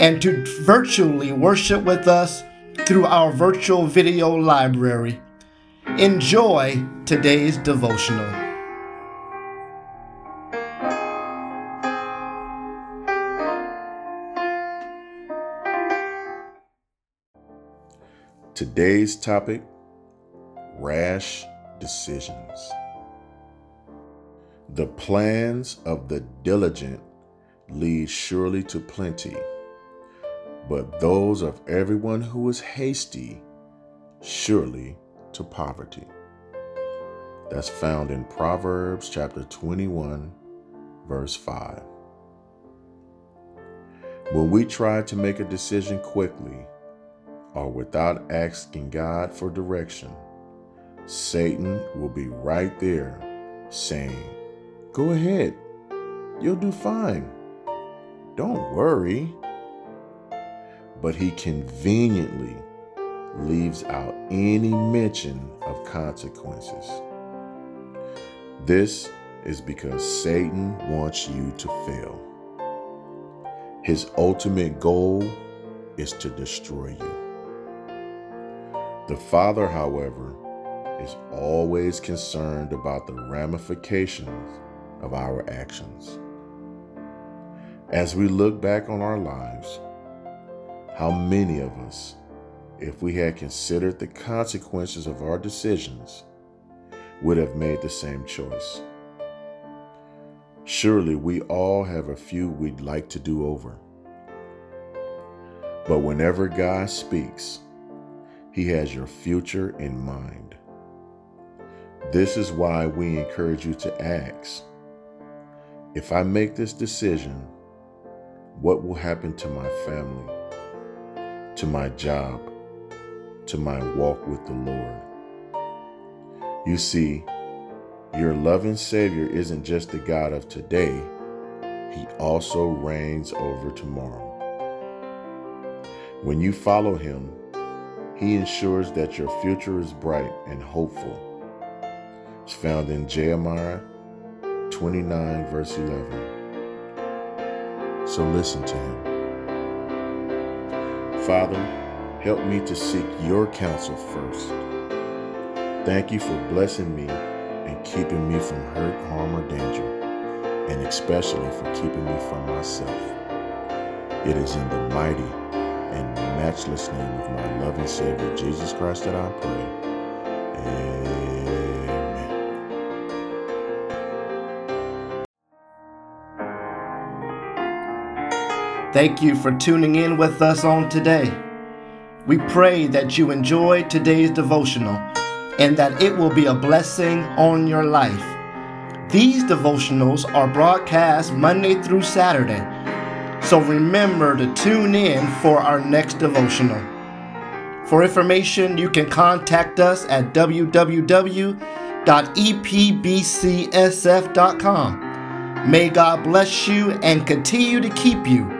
and to virtually worship with us through our virtual video library. Enjoy today's devotional. Today's topic rash decisions. The plans of the diligent lead surely to plenty but those of everyone who is hasty, surely to poverty. That's found in Proverbs chapter 21, verse 5. When we try to make a decision quickly or without asking God for direction, Satan will be right there saying, Go ahead, you'll do fine. Don't worry but he conveniently leaves out any mention of consequences. This is because Satan wants you to fail. His ultimate goal is to destroy you. The Father, however, is always concerned about the ramifications of our actions. As we look back on our lives, how many of us, if we had considered the consequences of our decisions, would have made the same choice? Surely we all have a few we'd like to do over. But whenever God speaks, He has your future in mind. This is why we encourage you to ask If I make this decision, what will happen to my family? To my job, to my walk with the Lord. You see, your loving Savior isn't just the God of today, He also reigns over tomorrow. When you follow Him, He ensures that your future is bright and hopeful. It's found in Jeremiah 29, verse 11. So listen to Him. Father, help me to seek your counsel first. Thank you for blessing me and keeping me from hurt, harm, or danger, and especially for keeping me from myself. It is in the mighty and matchless name of my loving Savior, Jesus Christ, that I pray. Amen. Thank you for tuning in with us on today. We pray that you enjoy today's devotional and that it will be a blessing on your life. These devotionals are broadcast Monday through Saturday, so remember to tune in for our next devotional. For information, you can contact us at www.epbcsf.com. May God bless you and continue to keep you